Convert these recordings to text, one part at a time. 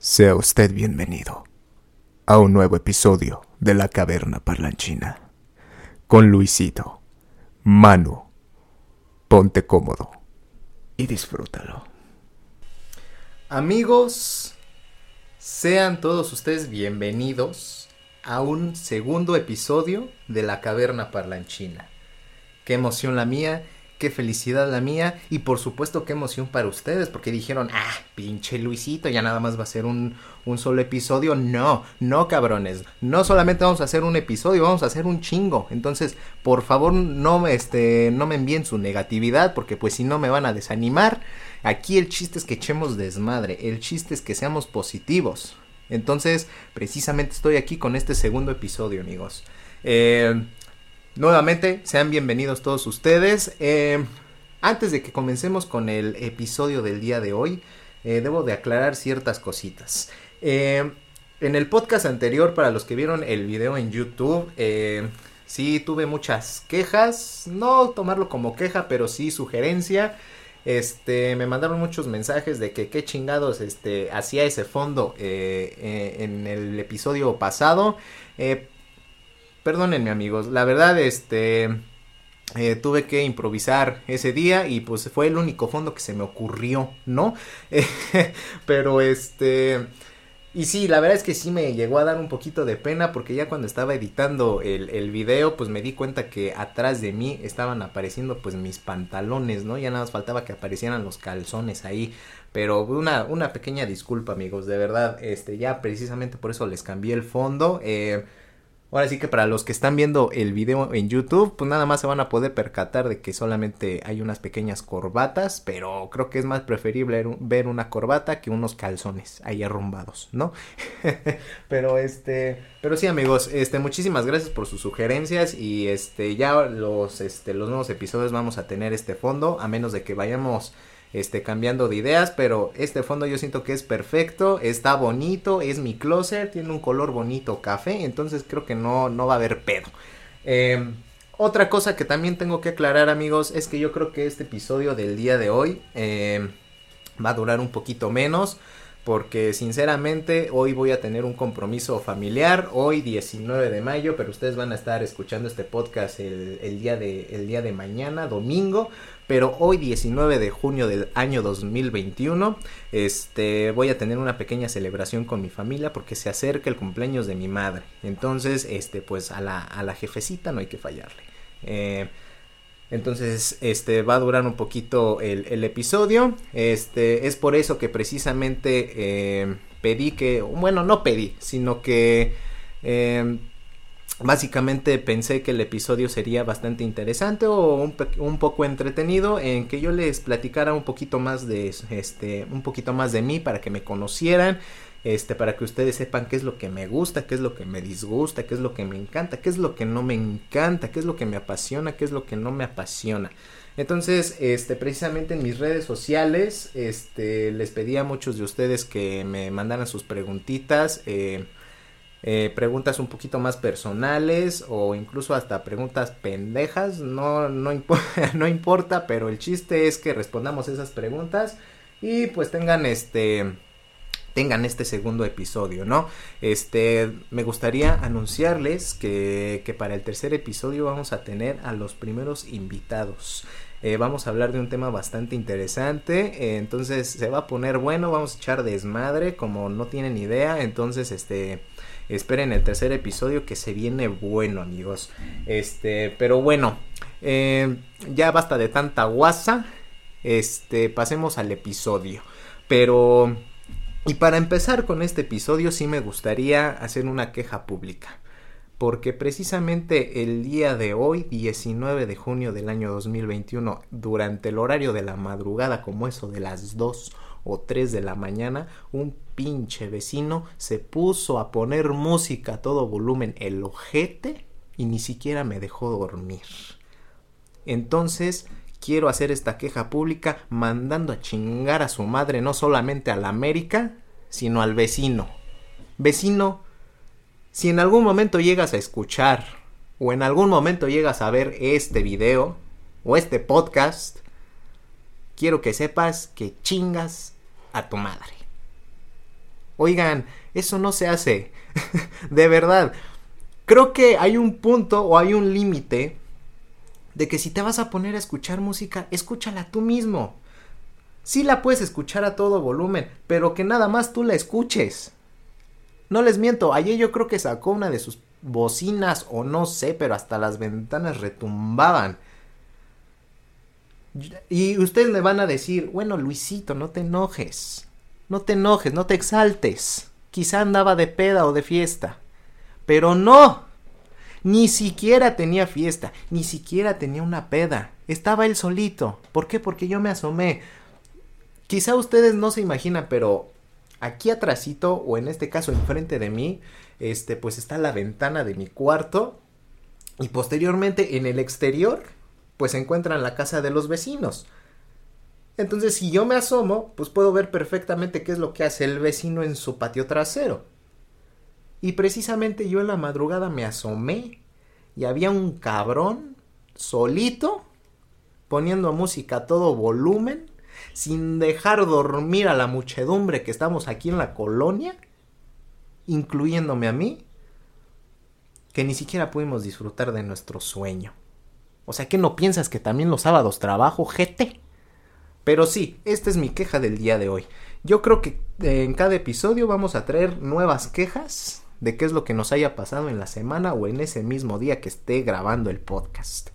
Sea usted bienvenido a un nuevo episodio de La Caverna Parlanchina con Luisito. Manu, ponte cómodo y disfrútalo. Amigos, sean todos ustedes bienvenidos a un segundo episodio de La Caverna Parlanchina. Qué emoción la mía qué felicidad la mía y por supuesto qué emoción para ustedes porque dijeron, ah, pinche Luisito, ya nada más va a ser un, un solo episodio. No, no cabrones, no solamente vamos a hacer un episodio, vamos a hacer un chingo. Entonces, por favor, no, este, no me envíen su negatividad porque pues si no me van a desanimar. Aquí el chiste es que echemos desmadre, el chiste es que seamos positivos. Entonces, precisamente estoy aquí con este segundo episodio, amigos. Eh, Nuevamente, sean bienvenidos todos ustedes. Eh, antes de que comencemos con el episodio del día de hoy, eh, debo de aclarar ciertas cositas. Eh, en el podcast anterior, para los que vieron el video en YouTube, sí tuve muchas quejas. No tomarlo como queja, pero sí sugerencia. Este, me mandaron muchos mensajes de que qué chingados este, hacía ese fondo en el episodio pasado. Perdónenme amigos, la verdad este eh, tuve que improvisar ese día y pues fue el único fondo que se me ocurrió, ¿no? pero este... Y sí, la verdad es que sí me llegó a dar un poquito de pena porque ya cuando estaba editando el, video pues me di cuenta que atrás de mí estaban apareciendo pues mis pantalones, ¿no? Ya nada más faltaba que aparecieran los calzones ahí. Pero una, una pequeña disculpa amigos, de verdad, este ya precisamente por eso les cambié el fondo. Eh, Ahora sí que para los que están viendo el video en YouTube, pues nada más se van a poder percatar de que solamente hay unas pequeñas corbatas, pero creo que es más preferible ver una corbata que unos calzones ahí arrumbados, ¿no? pero este, pero sí amigos, este, muchísimas gracias por sus sugerencias y este, ya los, este, los nuevos episodios vamos a tener este fondo, a menos de que vayamos este, cambiando de ideas, pero este fondo yo siento que es perfecto, está bonito, es mi closet, tiene un color bonito café, entonces creo que no, no va a haber pedo. Em, otra cosa que también tengo que aclarar amigos es que yo creo que este episodio del día de hoy em, va a durar un poquito menos porque sinceramente hoy voy a tener un compromiso familiar, hoy 19 de mayo, pero ustedes van a estar escuchando este podcast el, día, de, el día de mañana, domingo, pero hoy 19 de junio del año 2021 este voy a tener una pequeña celebración con mi familia porque se acerca el cumpleaños de mi madre. Entonces este pues a la, a la jefecita no hay que fallarle. Eh, entonces, este va a durar un poquito el, episodio. Este es por eso que precisamente eh, pedí que, bueno, no pedí, sino que eh, básicamente pensé que el episodio sería bastante interesante o un, un, poco entretenido en que yo les platicara un poquito más de este, un poquito más de mí para que me conocieran este, para que ustedes sepan qué es lo que me gusta, qué es lo que me disgusta, qué es lo que me encanta, qué es lo que no me encanta, qué es lo que me apasiona, qué es lo que no me apasiona. Entonces, este, precisamente en mis redes sociales, este, les pedí a muchos de ustedes que me mandaran sus preguntitas, eh, eh, preguntas un poquito más personales o incluso hasta preguntas pendejas, no, no, no importa, pero el chiste es que respondamos esas preguntas y pues tengan este tengan este segundo episodio, ¿no? Este, me gustaría anunciarles que, que para el tercer episodio vamos a tener a los primeros invitados. Eh, vamos a hablar de un tema bastante interesante, eh, entonces se va a poner bueno, vamos a echar desmadre como no tienen idea, entonces este esperen el tercer episodio que se viene bueno amigos, este, pero bueno, eh, ya basta de tanta guasa, este, pasemos al episodio, pero y para empezar con este episodio sí me gustaría hacer una queja pública, porque precisamente el día de hoy, 19 de junio del año 2021, durante el horario de la madrugada, como eso de las 2 o 3 de la mañana, un pinche vecino se puso a poner música a todo volumen, el ojete, y ni siquiera me dejó dormir. Entonces, quiero hacer esta queja pública mandando a chingar a su madre no solamente a la América, sino al vecino. Vecino, si en algún momento llegas a escuchar o en algún momento llegas a ver este video o este podcast, quiero que sepas que chingas a tu madre. Oigan, eso no se hace. de verdad. Creo que hay un punto o hay un límite de que si te vas a poner a escuchar música, escúchala tú mismo. Sí la puedes escuchar a todo volumen, pero que nada más tú la escuches. No les miento, ayer yo creo que sacó una de sus bocinas o no sé, pero hasta las ventanas retumbaban. Y ustedes me van a decir, bueno, Luisito, no te enojes. No te enojes, no te exaltes. Quizá andaba de peda o de fiesta. Pero no. Ni siquiera tenía fiesta, ni siquiera tenía una peda. Estaba él solito. ¿Por qué? Porque yo me asomé. Quizá ustedes no se imaginan, pero aquí atrásito, o en este caso enfrente de mí, este, pues está la ventana de mi cuarto. Y posteriormente en el exterior, pues se encuentra la casa de los vecinos. Entonces, si yo me asomo, pues puedo ver perfectamente qué es lo que hace el vecino en su patio trasero. Y precisamente yo en la madrugada me asomé y había un cabrón solito poniendo música a todo volumen, sin dejar dormir a la muchedumbre que estamos aquí en la colonia, incluyéndome a mí, que ni siquiera pudimos disfrutar de nuestro sueño. O sea, ¿qué no piensas que también los sábados trabajo, gente? Pero sí, esta es mi queja del día de hoy. Yo creo que eh, en cada episodio vamos a traer nuevas quejas de qué es lo que nos haya pasado en la semana o en ese mismo día que esté grabando el podcast.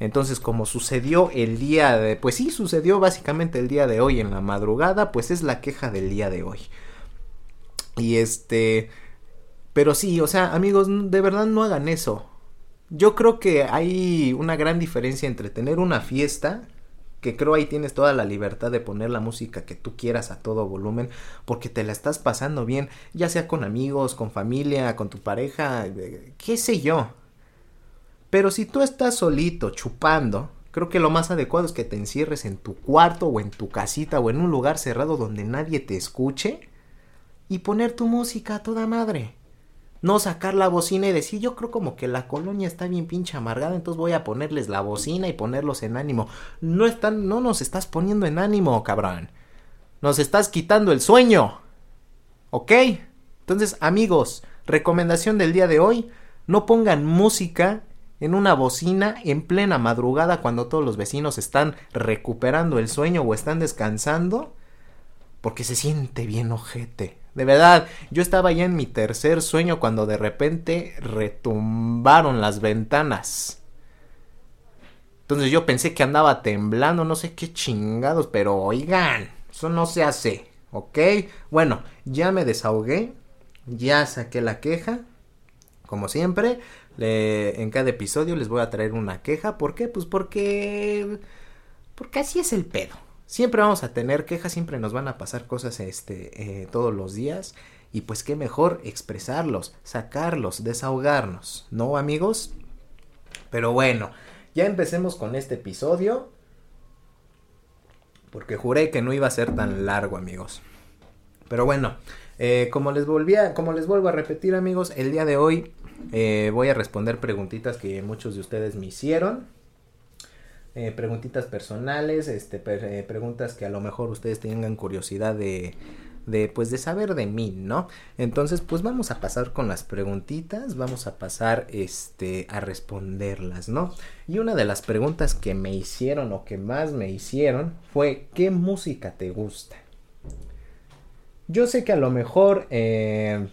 Entonces, como sucedió el día de... Pues sí, sucedió básicamente el día de hoy en la madrugada, pues es la queja del día de hoy. Y este... Pero sí, o sea, amigos, de verdad no hagan eso. Yo creo que hay una gran diferencia entre tener una fiesta que creo ahí tienes toda la libertad de poner la música que tú quieras a todo volumen, porque te la estás pasando bien, ya sea con amigos, con familia, con tu pareja, qué sé yo. Pero si tú estás solito chupando, creo que lo más adecuado es que te encierres en tu cuarto o en tu casita o en un lugar cerrado donde nadie te escuche y poner tu música a toda madre no sacar la bocina y decir, yo creo como que la colonia está bien pinche amargada, entonces voy a ponerles la bocina y ponerlos en ánimo. No están, no nos estás poniendo en ánimo, cabrón. Nos estás quitando el sueño. ¿Ok? Entonces, amigos, recomendación del día de hoy, no pongan música en una bocina en plena madrugada cuando todos los vecinos están recuperando el sueño o están descansando, porque se siente bien ojete. De verdad, yo estaba ya en mi tercer sueño cuando de repente retumbaron las ventanas. Entonces yo pensé que andaba temblando, no sé qué chingados, pero oigan, eso no se hace, ¿ok? Bueno, ya me desahogué, ya saqué la queja, como siempre, en cada episodio les voy a traer una queja, ¿por qué? Pues porque... porque así es el pedo. Siempre vamos a tener quejas, siempre nos van a pasar cosas este, eh, todos los días. Y pues qué mejor expresarlos, sacarlos, desahogarnos, ¿no amigos? Pero bueno, ya empecemos con este episodio. Porque juré que no iba a ser tan largo amigos. Pero bueno, eh, como, les volvía, como les vuelvo a repetir amigos, el día de hoy eh, voy a responder preguntitas que muchos de ustedes me hicieron. Eh, preguntitas personales, este, eh, preguntas que a lo mejor ustedes tengan curiosidad de, de, pues de saber de mí, ¿no? Entonces, pues vamos a pasar con las preguntitas, vamos a pasar, este, a responderlas, ¿no? Y una de las preguntas que me hicieron o que más me hicieron fue, ¿qué música te gusta? Yo sé que a lo mejor, eh,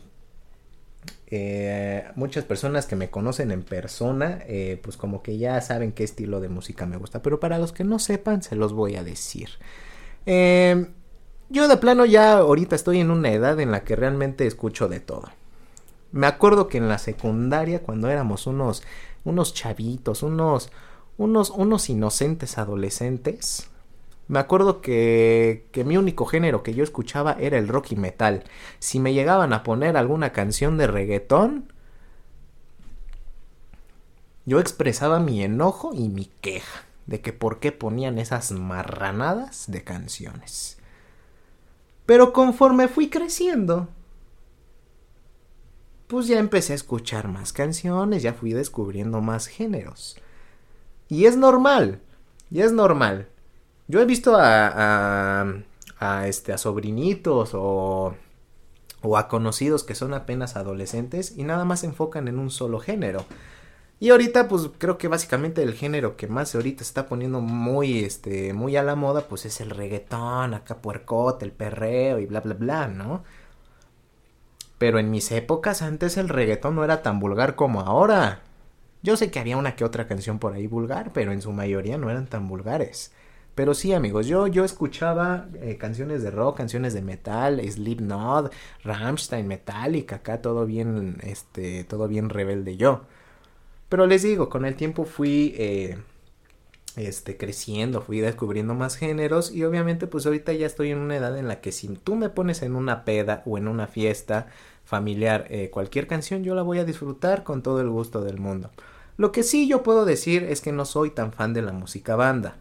eh, muchas personas que me conocen en persona, eh, pues como que ya saben qué estilo de música me gusta, pero para los que no sepan, se los voy a decir. Eh, yo de plano ya ahorita estoy en una edad en la que realmente escucho de todo. Me acuerdo que en la secundaria, cuando éramos unos, unos chavitos, unos, unos, unos inocentes adolescentes, me acuerdo que, que mi único género que yo escuchaba era el rock y metal. Si me llegaban a poner alguna canción de reggaetón, yo expresaba mi enojo y mi queja de que por qué ponían esas marranadas de canciones. Pero conforme fui creciendo, pues ya empecé a escuchar más canciones, ya fui descubriendo más géneros. Y es normal, y es normal. Yo he visto a, a, este, a sobrinitos o, o a conocidos que son apenas adolescentes y nada más se enfocan en un solo género. Y ahorita, pues creo que básicamente el género que más ahorita se está poniendo muy, este, muy a la moda, pues es el reggaetón, acá puercote, el perreo y bla, bla, bla, ¿no? Pero en mis épocas antes el reggaetón no era tan vulgar como ahora. Yo sé que había una que otra canción por ahí vulgar, pero en su mayoría no eran tan vulgares. Pero sí, amigos, yo, yo escuchaba eh, canciones de rock, canciones de metal, Slipknot, Rammstein, Metallica, acá todo bien, este, todo bien rebelde yo. Pero les digo, con el tiempo fui eh, este, creciendo, fui descubriendo más géneros y obviamente pues ahorita ya estoy en una edad en la que si tú me pones en una peda o en una fiesta familiar eh, cualquier canción yo la voy a disfrutar con todo el gusto del mundo. Lo que sí yo puedo decir es que no soy tan fan de la música banda.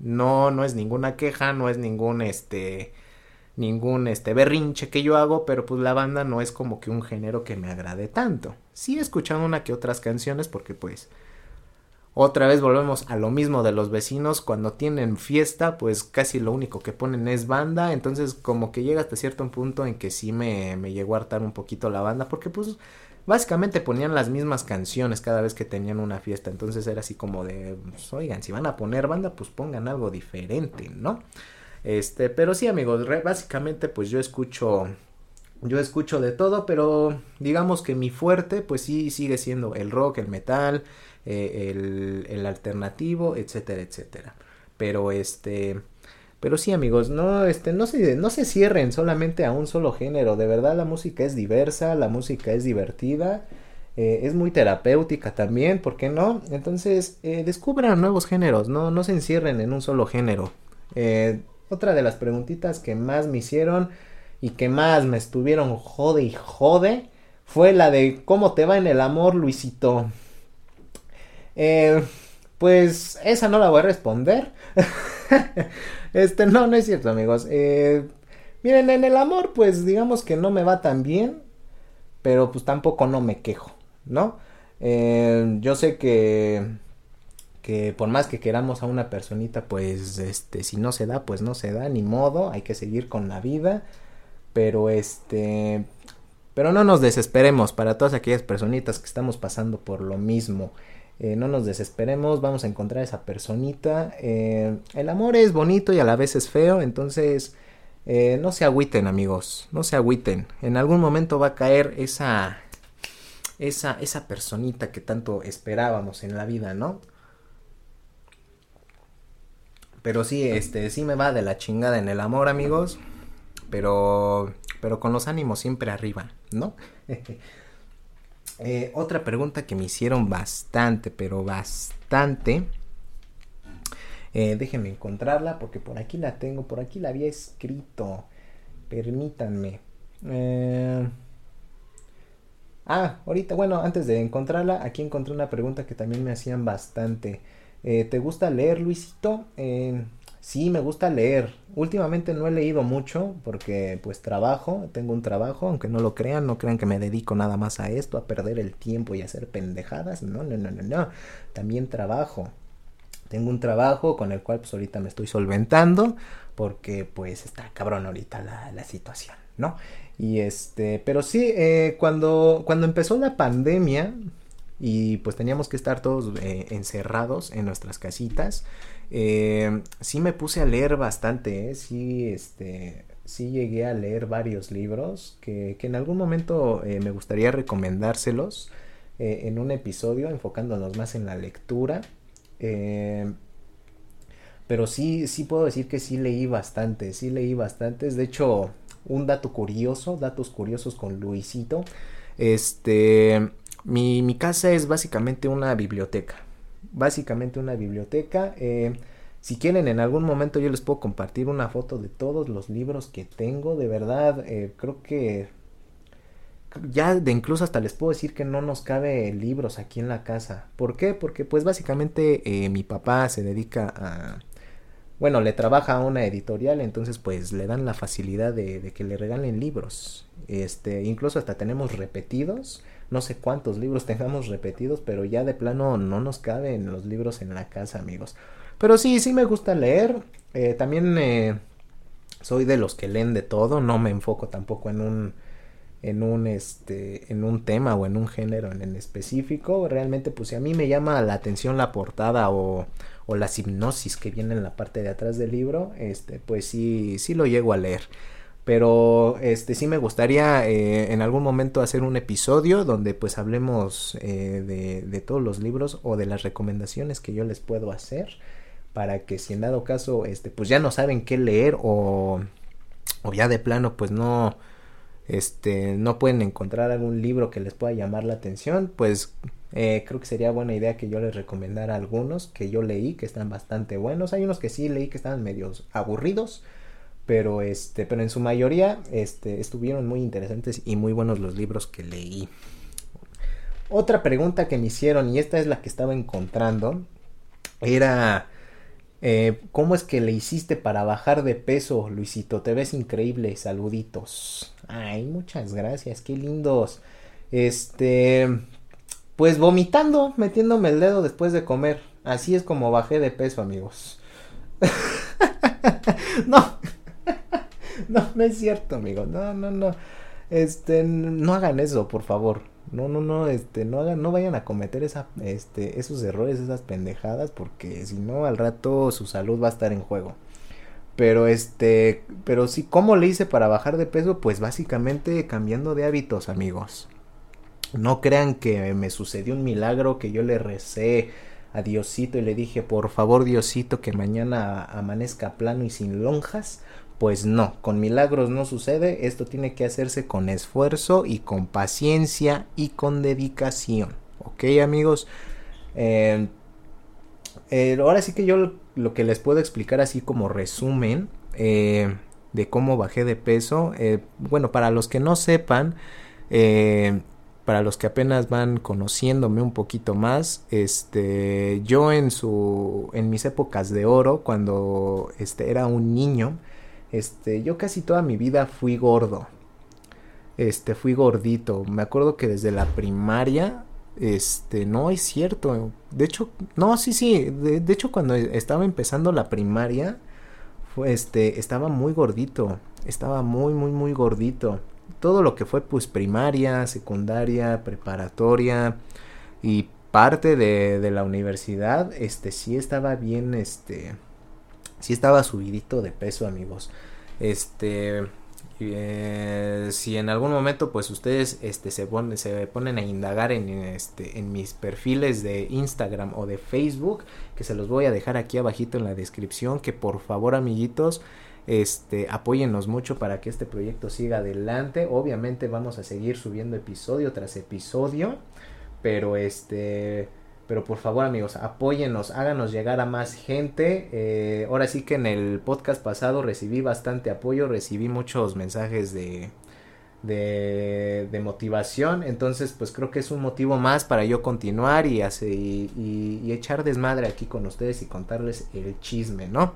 No, no es ninguna queja, no es ningún este ningún este berrinche que yo hago, pero pues la banda no es como que un género que me agrade tanto. Sí he escuchado una que otras canciones porque pues otra vez volvemos a lo mismo de los vecinos cuando tienen fiesta, pues casi lo único que ponen es banda, entonces como que llega hasta cierto punto en que sí me, me llegó a hartar un poquito la banda porque pues básicamente ponían las mismas canciones cada vez que tenían una fiesta, entonces era así como de, pues, oigan, si van a poner banda, pues pongan algo diferente, ¿no? Este, pero sí, amigos, básicamente pues yo escucho yo escucho de todo, pero digamos que mi fuerte pues sí sigue siendo el rock, el metal, eh, el, el alternativo, etcétera, etcétera. Pero este pero sí, amigos, no, este, no se, no se cierren solamente a un solo género. De verdad, la música es diversa, la música es divertida, eh, es muy terapéutica también, ¿por qué no? Entonces, eh, descubran nuevos géneros, no, no se encierren en un solo género. Eh, otra de las preguntitas que más me hicieron y que más me estuvieron jode y jode fue la de ¿cómo te va en el amor, Luisito? Pues esa no la voy a responder. Este, no, no es cierto, amigos. Eh, miren, en el amor, pues digamos que no me va tan bien, pero pues tampoco no me quejo, ¿no? Eh, yo sé que que por más que queramos a una personita, pues este, si no se da, pues no se da, ni modo, hay que seguir con la vida, pero este, pero no nos desesperemos para todas aquellas personitas que estamos pasando por lo mismo. Eh, no nos desesperemos, vamos a encontrar esa personita. Eh, el amor es bonito y a la vez es feo, entonces eh, no se agüiten amigos, no se agüiten. En algún momento va a caer esa, esa, esa personita que tanto esperábamos en la vida, ¿no? Pero sí, este, sí me va de la chingada en el amor, amigos. Pero, pero con los ánimos siempre arriba, ¿no? Eh, otra pregunta que me hicieron bastante, pero bastante. Eh, déjenme encontrarla porque por aquí la tengo, por aquí la había escrito. Permítanme. Eh, ah, ahorita, bueno, antes de encontrarla, aquí encontré una pregunta que también me hacían bastante. ¿Te gusta leer, Luisito? Sí, me gusta leer. Últimamente no he leído mucho porque pues trabajo, tengo un trabajo, aunque no lo crean, no crean que me dedico nada más a esto, a perder el tiempo y a hacer pendejadas. No, no, no, no, no. También trabajo. Tengo un trabajo con el cual pues ahorita me estoy solventando porque pues está cabrón ahorita la, la situación, ¿no? Y este, pero sí, eh, cuando, cuando empezó la pandemia y pues teníamos que estar todos eh, encerrados en nuestras casitas, eh, sí me puse a leer bastante, ¿eh? sí, este, sí llegué a leer varios libros que, que en algún momento eh, me gustaría recomendárselos en un episodio enfocándonos más en la lectura. pero sí, sí puedo decir que sí leí bastante, sí leí bastantes. De hecho, un dato curioso, datos curiosos con Luisito. Este, mi, mi casa es básicamente una biblioteca básicamente una biblioteca. Eh, si quieren, en algún momento yo les puedo compartir una foto de todos los libros que tengo. De verdad, eh, creo que ya de incluso hasta les puedo decir que no nos cabe libros aquí en la casa. ¿Por qué? Porque pues básicamente eh, mi papá se dedica a... Bueno, le trabaja a una editorial, entonces pues le dan la facilidad de, de que le regalen libros. Este, incluso hasta tenemos repetidos no sé cuántos libros tengamos repetidos, pero ya de plano no nos caben los libros en la casa, amigos. Pero sí, sí me gusta leer. Eh, también eh, soy de los que leen de todo, no me enfoco tampoco en un en un este en un tema o en un género en, específico realmente pues si a mí me llama la atención la portada o, o la hipnosis que viene en la parte de atrás del libro este pues sí sí lo llego a leer pero este sí me gustaría eh, en algún momento hacer un episodio donde pues hablemos eh, de, de, todos los libros o de las recomendaciones que yo les puedo hacer para que si en dado caso este pues ya no saben qué leer o, o ya de plano pues no este no pueden encontrar algún libro que les pueda llamar la atención pues eh, creo que sería buena idea que yo les recomendara algunos que yo leí que están bastante buenos. Hay unos que sí leí que estaban medios aburridos pero este pero en su mayoría este estuvieron muy interesantes y muy buenos los libros que leí otra pregunta que me hicieron y esta es la que estaba encontrando era eh, ¿Cómo es que le hiciste para bajar de peso, Luisito? Te ves increíble, saluditos. Ay, muchas gracias, qué lindos. Este, pues vomitando, metiéndome el dedo después de comer. Así es como bajé de peso, amigos. no, no, no es cierto, amigos. No, no, no. Este, no hagan eso, por favor. No, no, no, este, no hagan, no vayan a cometer esa, este, esos errores, esas pendejadas, porque si no, al rato su salud va a estar en juego. Pero este, pero sí, ¿cómo le hice para bajar de peso? Pues básicamente cambiando de hábitos, amigos. No crean que me sucedió un milagro que yo le recé a Diosito y le dije, por favor Diosito, que mañana amanezca plano y sin lonjas. Pues no, con milagros no sucede, esto tiene que hacerse con esfuerzo y con paciencia y con dedicación. ¿Ok amigos? Eh, eh, ahora sí que yo lo que les puedo explicar así como resumen eh, de cómo bajé de peso. bueno, para los que no sepan, para los que apenas van conociéndome un poquito más, este, yo en su, en mis épocas de oro, cuando este era un niño, este, yo casi toda mi vida fui gordo. Este, fui gordito. Me acuerdo que desde la primaria, este, no es cierto. De hecho, no, sí, sí. De, hecho, cuando estaba empezando la primaria, fue, este, estaba muy gordito. Estaba muy, muy, muy gordito. Todo lo que fue, pues, primaria, secundaria, preparatoria y parte de, de la universidad, este, sí estaba bien, este, sí estaba subidito de peso, amigos. Este, eh, si en algún momento pues ustedes este se, se ponen a indagar en este en mis perfiles de Instagram o de Facebook que se los voy a dejar aquí abajito en la descripción que por favor amiguitos este apóyennos mucho para que este proyecto siga adelante obviamente vamos a seguir subiendo episodio tras episodio pero este pero por favor amigos, apóyennos, háganos llegar a más gente. Eh, ahora sí que en el podcast pasado recibí bastante apoyo, recibí muchos mensajes de, de, motivación. Entonces pues creo que es un motivo más para yo continuar y, y, echar desmadre aquí con ustedes y contarles el chisme, ¿no?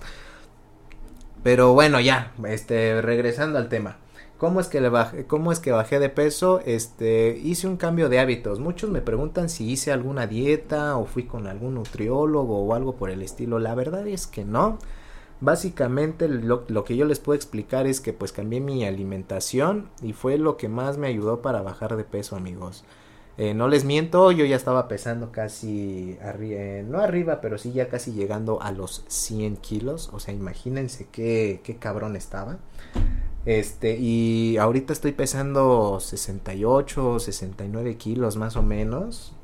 Pero bueno, ya, este, regresando al tema. ¿Cómo es que le bajé, cómo es que bajé de peso? Este, hice un cambio de hábitos. Muchos me preguntan si hice alguna dieta o fui con algún nutriólogo o algo por el estilo. La verdad es que no. Básicamente lo, que yo les puedo explicar es que pues cambié mi alimentación y fue lo que más me ayudó para bajar de peso amigos. Eh, no les miento, yo ya estaba pesando casi, eh, no arriba, pero sí ya casi llegando a los 100 kilos. O sea, imagínense qué, qué cabrón estaba. Este, y ahorita estoy pesando 68, 69 kilos más o menos.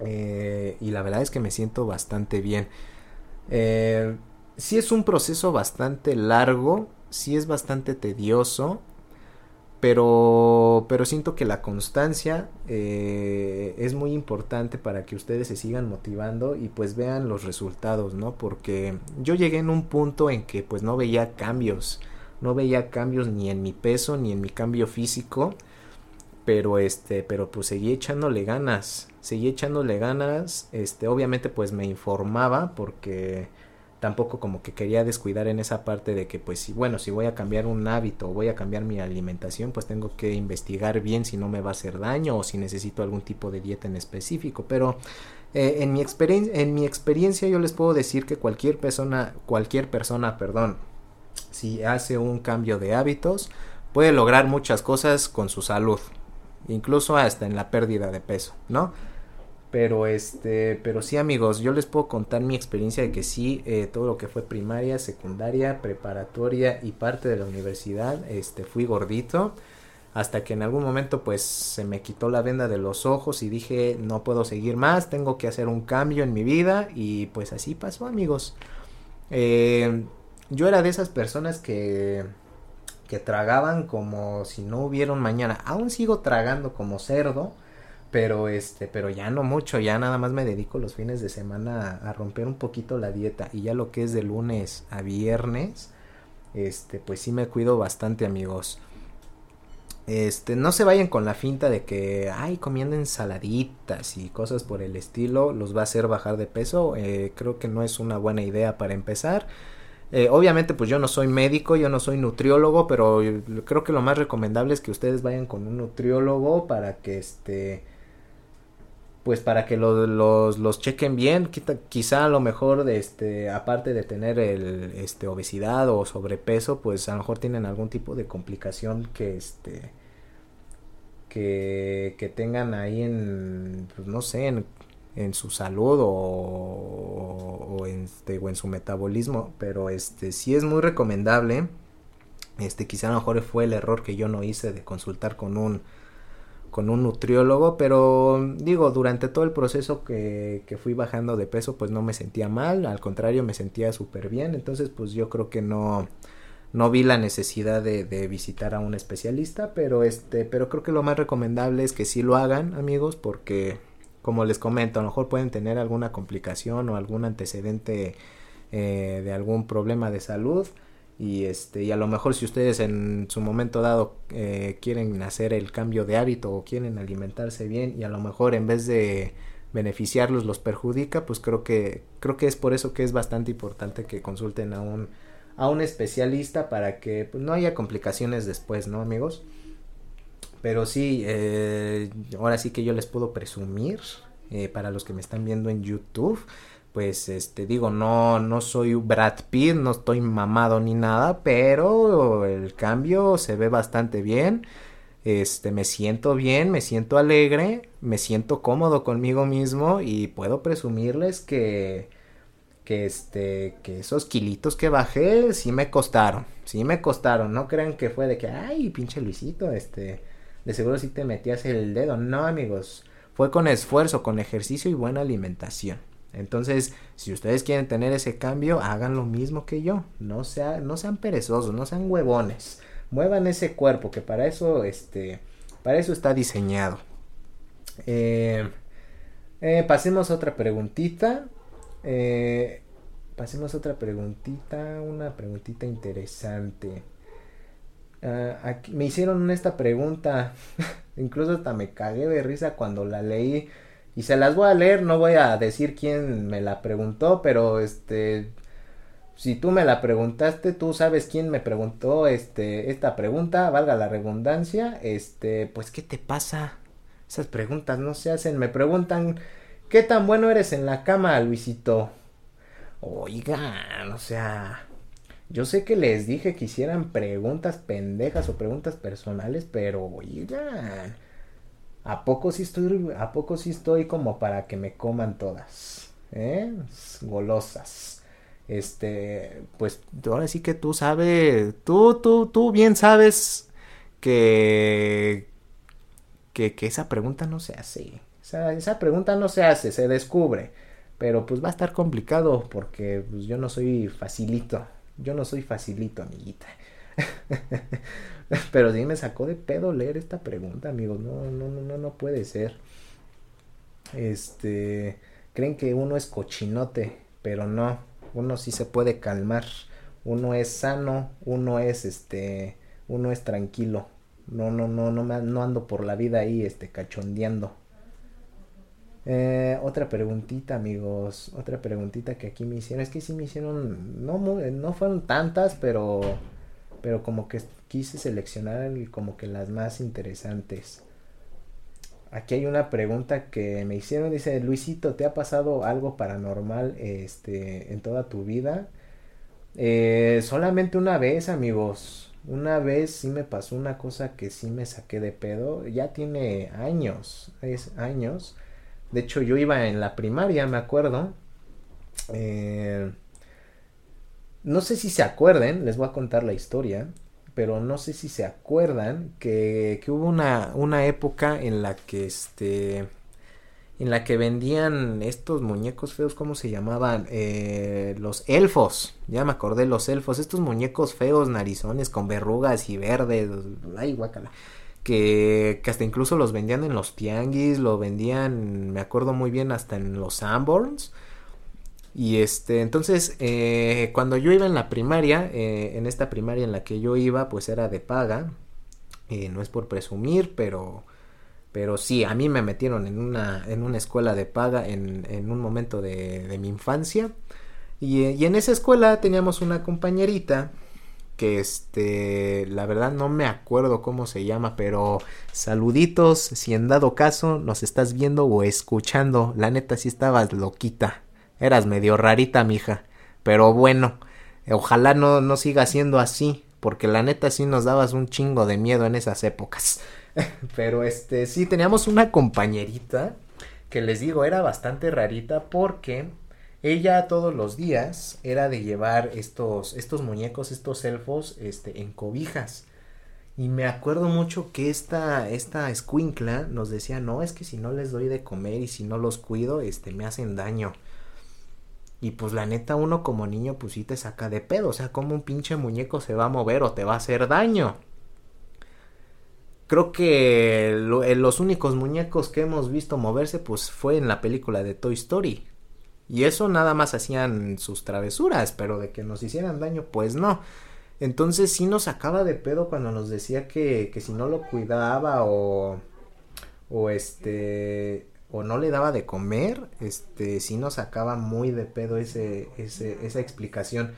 Eh, y la verdad es que me siento bastante bien. Eh, sí es un proceso bastante largo, sí es bastante tedioso, pero, pero siento que la constancia eh, es muy importante para que ustedes se sigan motivando y pues vean los resultados, ¿no? Porque yo llegué en un punto en que pues no veía cambios no veía cambios ni en mi peso ni en mi cambio físico pero este pero pues seguí echándole ganas seguí echándole ganas este obviamente pues me informaba porque tampoco como que quería descuidar en esa parte de que pues si bueno si voy a cambiar un hábito o voy a cambiar mi alimentación pues tengo que investigar bien si no me va a hacer daño o si necesito algún tipo de dieta en específico pero eh, en mi experiencia en mi experiencia yo les puedo decir que cualquier persona cualquier persona perdón si hace un cambio de hábitos, puede lograr muchas cosas con su salud, incluso hasta en la pérdida de peso, ¿no? Pero este, pero sí amigos, yo les puedo contar mi experiencia de que sí, eh, todo lo que fue primaria, secundaria, preparatoria y parte de la universidad, este, fui gordito hasta que en algún momento pues se me quitó la venda de los ojos y dije no puedo seguir más, tengo que hacer un cambio en mi vida y pues así pasó amigos. Eh, yo era de esas personas que que tragaban como si no hubiera un mañana. Aún sigo tragando como cerdo, pero este, pero ya no mucho, ya nada más me dedico los fines de semana a, romper un poquito la dieta y ya lo que es de lunes a viernes, este, pues sí me cuido bastante, amigos. Este, no se vayan con la finta de que, ay, comiendo ensaladitas y cosas por el estilo, los va a hacer bajar de peso. Eh, creo que no es una buena idea para empezar. Eh, obviamente, pues yo no soy médico, yo no soy nutriólogo, pero creo que lo más recomendable es que ustedes vayan con un nutriólogo para que este pues para que los, los, chequen bien, quizá a lo mejor este aparte de tener el este obesidad o sobrepeso, pues a lo mejor tienen algún tipo de complicación que este que, que tengan ahí en pues no sé, en en su salud o, o, en, este, o en su metabolismo, pero este sí es muy recomendable. Este quizá a lo mejor fue el error que yo no hice de consultar con un con un nutriólogo, pero digo, durante todo el proceso que, que fui bajando de peso, pues no me sentía mal, al contrario me sentía súper bien, entonces pues yo creo que no, no vi la necesidad de, de, visitar a un especialista, pero este, pero creo que lo más recomendable es que sí lo hagan, amigos, porque como les comento, a lo mejor pueden tener alguna complicación o algún antecedente eh, de algún problema de salud. Y este y a lo mejor si ustedes en su momento dado eh, quieren hacer el cambio de hábito o quieren alimentarse bien y a lo mejor en vez de beneficiarlos los perjudica pues creo que creo que es por eso que es bastante importante que consulten a un a un especialista para que pues, no haya complicaciones después no amigos pero sí, eh, ahora sí que yo les puedo presumir, eh, para los que me están viendo en YouTube, pues este digo, no, no soy Brad Pitt, no estoy mamado ni nada, pero el cambio se ve bastante bien. Este, me siento bien, me siento alegre, me siento cómodo conmigo mismo y puedo presumirles que que este que esos kilitos que bajé sí me costaron, sí me costaron, no crean que fue de que ay, pinche Luisito, este de seguro si te metías el dedo. No, amigos, fue con esfuerzo, con ejercicio y buena alimentación. Entonces, si ustedes quieren tener ese cambio, hagan lo mismo que yo. No, no sean perezosos, no sean huevones. Muevan ese cuerpo, que para eso, este, para eso está diseñado. Eh, eh, pasemos a otra preguntita. Eh, pasemos a otra preguntita, una preguntita interesante. Ah, me hicieron esta pregunta, incluso hasta me cagué de risa cuando la leí y se las voy a leer, no voy a decir quién me la preguntó, pero este si tú me la preguntaste, tú sabes quién me preguntó este esta pregunta, valga la redundancia, este, pues qué te pasa? Esas preguntas no se hacen, me preguntan ¿qué tan bueno eres en la cama, Luisito? Oigan, o sea, yo sé que les dije que hicieran preguntas pendejas o preguntas personales, pero oigan, ¿a poco sí estoy, a poco sí estoy como para que me coman todas? ¿Eh? Golosas. Este, pues ahora sí que tú sabes, tú, tú, tú bien sabes que, que, que esa pregunta no se hace. Esa, esa pregunta no se hace, se descubre. Pero pues va a estar complicado porque pues, yo no soy facilito. Yo no soy facilito, amiguita. Pero sí me sacó de pedo leer esta pregunta, amigos. No, no, no, no, no puede ser. Este, creen que uno es cochinote, pero no. Uno sí se puede calmar. Uno es sano, uno es este, uno es tranquilo. No, no, no, no, me, no ando por la vida ahí, este, cachondeando. Eh, otra preguntita, amigos. Otra preguntita que aquí me hicieron. Es que sí me hicieron. No, no fueron tantas, pero. Pero como que quise seleccionar como que las más interesantes. Aquí hay una pregunta que me hicieron. Dice, Luisito, ¿te ha pasado algo paranormal este, en toda tu vida? Eh, solamente una vez, amigos. Una vez sí me pasó una cosa que sí me saqué de pedo. Ya tiene años, es años. De hecho, yo iba en la primaria, me acuerdo. Eh, no sé si se acuerden, les voy a contar la historia, pero no sé si se acuerdan que, que hubo una, una época en la que este en la que vendían estos muñecos feos, ¿cómo se llamaban? Eh, los elfos, ya me acordé, los elfos, estos muñecos feos, narizones con verrugas y verdes, ay, guacala. Que, hasta incluso los vendían en los tianguis, lo vendían, me acuerdo muy bien, hasta en los Sanborns. Y este, entonces, eh, cuando yo iba en la primaria, eh, en esta primaria en la que yo iba, pues era de paga. no es por presumir, pero pero sí, a mí me metieron en una, en una escuela de paga en, en un momento de, de mi infancia. Y, y, en esa escuela teníamos una compañerita que este, la verdad no me acuerdo cómo se llama, pero saluditos si en dado caso nos estás viendo o escuchando. La neta sí estabas loquita. Eras medio rarita, mija. Pero bueno, ojalá no, no siga siendo así, porque la neta sí nos dabas un chingo de miedo en esas épocas. Pero este, sí, teníamos una compañerita que les digo, era bastante rarita porque ella todos los días era de llevar estos, estos muñecos, estos elfos, este, en cobijas. Y me acuerdo mucho que esta, esta escuincla nos decía, no, es que si no les doy de comer y si no los cuido, este, me hacen daño. Y pues la neta, uno como niño, pues sí te saca de pedo. O sea, como un pinche muñeco se va a mover o te va a hacer daño creo que eh, los únicos muñecos que hemos visto moverse pues fue en la película de Toy Story. Y eso nada más hacían sus travesuras, pero de que nos hicieran daño pues no. Entonces sí nos sacaba de pedo cuando nos decía que, que si no lo cuidaba o, o este o no le daba de comer, este sí nos sacaba muy de pedo ese, esa explicación.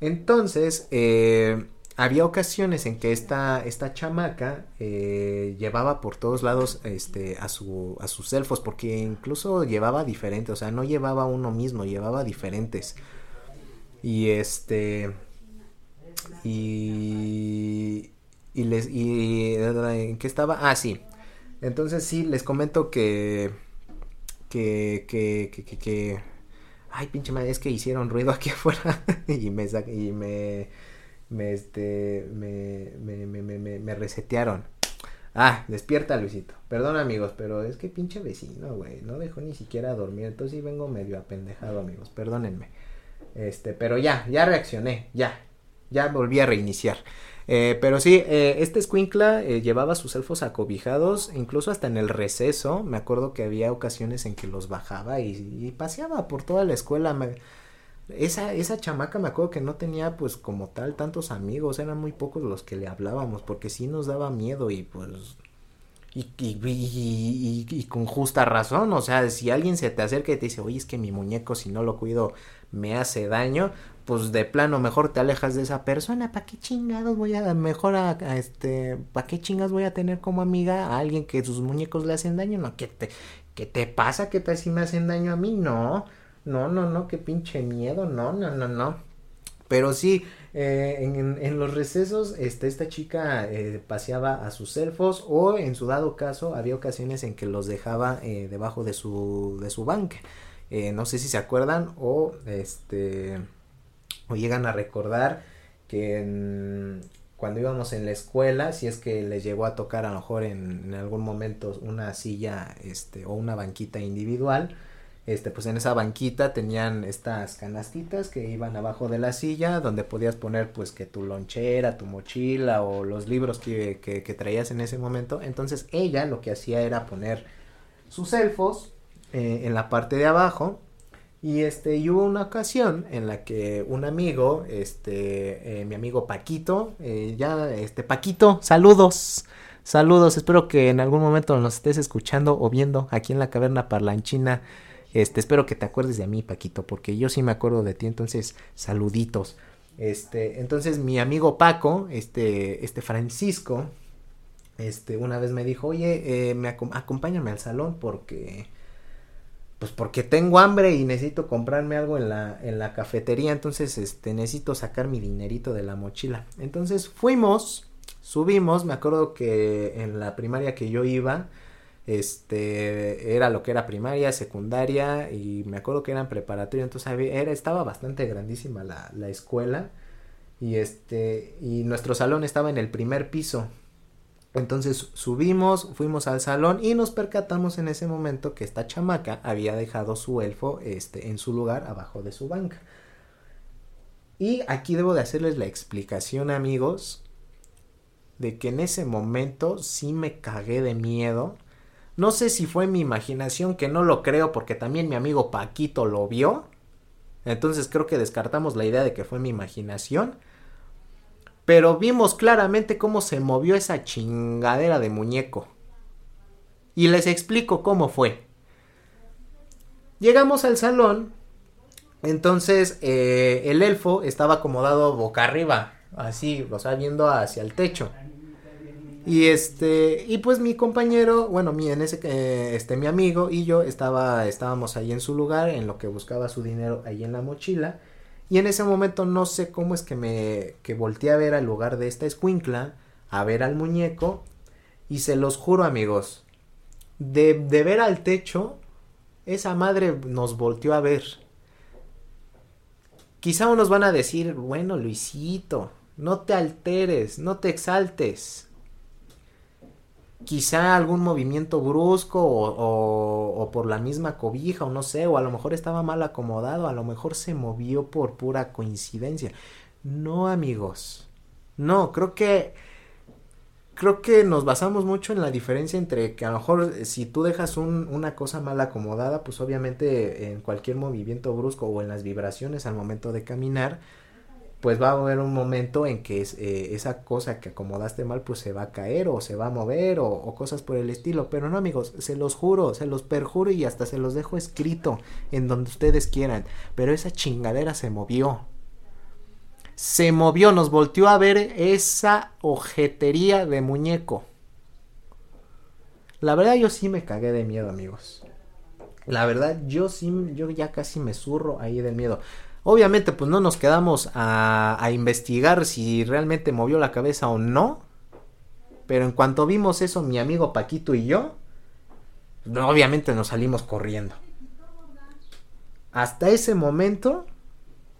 Entonces, eh, había ocasiones en que esta, esta chamaca eh, llevaba por todos lados este, a, su, a sus elfos, porque incluso llevaba diferentes, o sea, no llevaba uno mismo, llevaba diferentes. Y este. Y. Y les. Y, ¿En qué estaba? Ah, sí. Entonces sí, les comento que. Que. Que. Que. que, ay, pinche madre, es que hicieron ruido aquí afuera. y me. Y me me, este, me, me, me, me, resetearon. Ah, despierta Luisito. Perdón amigos, pero es que pinche vecino, güey. No dejó ni siquiera dormir. Entonces sí vengo medio apendejado, amigos. Perdónenme. Este, pero ya, ya reaccioné. Ya. Ya volví a reiniciar. Eh, pero sí, eh, este escuincla eh, llevaba sus elfos acobijados, incluso hasta en el receso. Me acuerdo que había ocasiones en que los bajaba y, y paseaba por toda la escuela. Me, esa, esa chamaca me acuerdo que no tenía pues como tal tantos amigos, eran muy pocos los que le hablábamos porque sí nos daba miedo y pues y, y, y, con justa razón, o sea, si alguien se te acerca y te dice, oye, es que mi muñeco si no lo cuido me hace daño, pues de plano mejor te alejas de esa persona, ¿para qué chingados voy a, mejor a, este, ¿para qué chingados voy a tener como amiga a alguien que sus muñecos le hacen daño? No, ¿qué te, qué te pasa? ¿Qué tal si me hacen daño a mí? No, no, no, no, qué pinche miedo, no, no, no, no. Pero sí, eh, en, en, los recesos, este, esta chica eh, paseaba a sus elfos o en su dado caso había ocasiones en que los dejaba eh, debajo de su, de su banca. No sé si se acuerdan o este o llegan a recordar que en, cuando íbamos en la escuela, si es que les llegó a tocar a lo mejor en, en algún momento una silla este, o una banquita individual, este, pues en esa banquita tenían estas canastitas que iban abajo de la silla, donde podías poner pues que tu lonchera, tu mochila o los libros que, que, traías en ese momento. Entonces ella lo que hacía era poner sus elfos eh, en la parte de abajo. Y este, y hubo una ocasión en la que un amigo, este, eh, mi amigo Paquito, eh, ya, este, Paquito, saludos. Saludos, espero que en algún momento nos estés escuchando o viendo aquí en la caverna parlanchina. Este, espero que te acuerdes de mí, Paquito, porque yo sí me acuerdo de ti, entonces, saluditos. Este, entonces mi amigo Paco, este, este Francisco, este, una vez me dijo, oye, eh, me acompáñame al salón porque, pues porque tengo hambre y necesito comprarme algo en la, en la cafetería, entonces este, necesito sacar mi dinerito de la mochila. Entonces fuimos, subimos, me acuerdo que en la primaria que yo iba, este era lo que era primaria, secundaria y me acuerdo que eran preparatoria, entonces era, estaba bastante grandísima la, la escuela y este y nuestro salón estaba en el primer piso entonces subimos, fuimos al salón y nos percatamos en ese momento que esta chamaca había dejado su elfo este, en su lugar abajo de su banca. Y aquí debo de hacerles la explicación amigos de que en ese momento sí me cagué de miedo. No sé si fue mi imaginación, que no lo creo porque también mi amigo Paquito lo vio. Entonces creo que descartamos la idea de que fue mi imaginación pero vimos claramente cómo se movió esa chingadera de muñeco. Y les explico cómo fue. Llegamos al salón, entonces eh, el elfo estaba acomodado boca arriba, así, o sea, viendo hacia el techo. Y este, y pues mi compañero, bueno, mi, en ese, eh, este, mi amigo y yo estaba, estábamos ahí en su lugar, en lo que buscaba su dinero ahí en la mochila. Y en ese momento no sé cómo es que me que volteé a ver al lugar de esta escuincla, a ver al muñeco, y se los juro amigos, de, de ver al techo, esa madre nos volteó a ver. Quizá unos van a decir, bueno Luisito, no te alteres, no te exaltes quizá algún movimiento brusco o, por la misma cobija o no sé, o a lo mejor estaba mal acomodado, a lo mejor se movió por pura coincidencia. No, amigos. No, creo que creo que nos basamos mucho en la diferencia entre que a lo mejor si tú dejas un, una cosa mal acomodada, pues obviamente en cualquier movimiento brusco o en las vibraciones al momento de caminar, pues va a haber un momento en que eh, esa cosa que acomodaste mal pues se va a caer o se va a mover o, cosas por el estilo. Pero no amigos, se los juro, se los perjuro y hasta se los dejo escrito en donde ustedes quieran. Pero esa chingadera se movió. Se movió, nos volteó a ver esa ojetería de muñeco. La verdad yo sí me cagué de miedo amigos. La verdad yo sí, yo ya casi me zurro ahí del miedo. Obviamente, pues no nos quedamos a, investigar si realmente movió la cabeza o no. Pero en cuanto vimos eso, mi amigo Paquito y yo, obviamente nos salimos corriendo. Hasta ese momento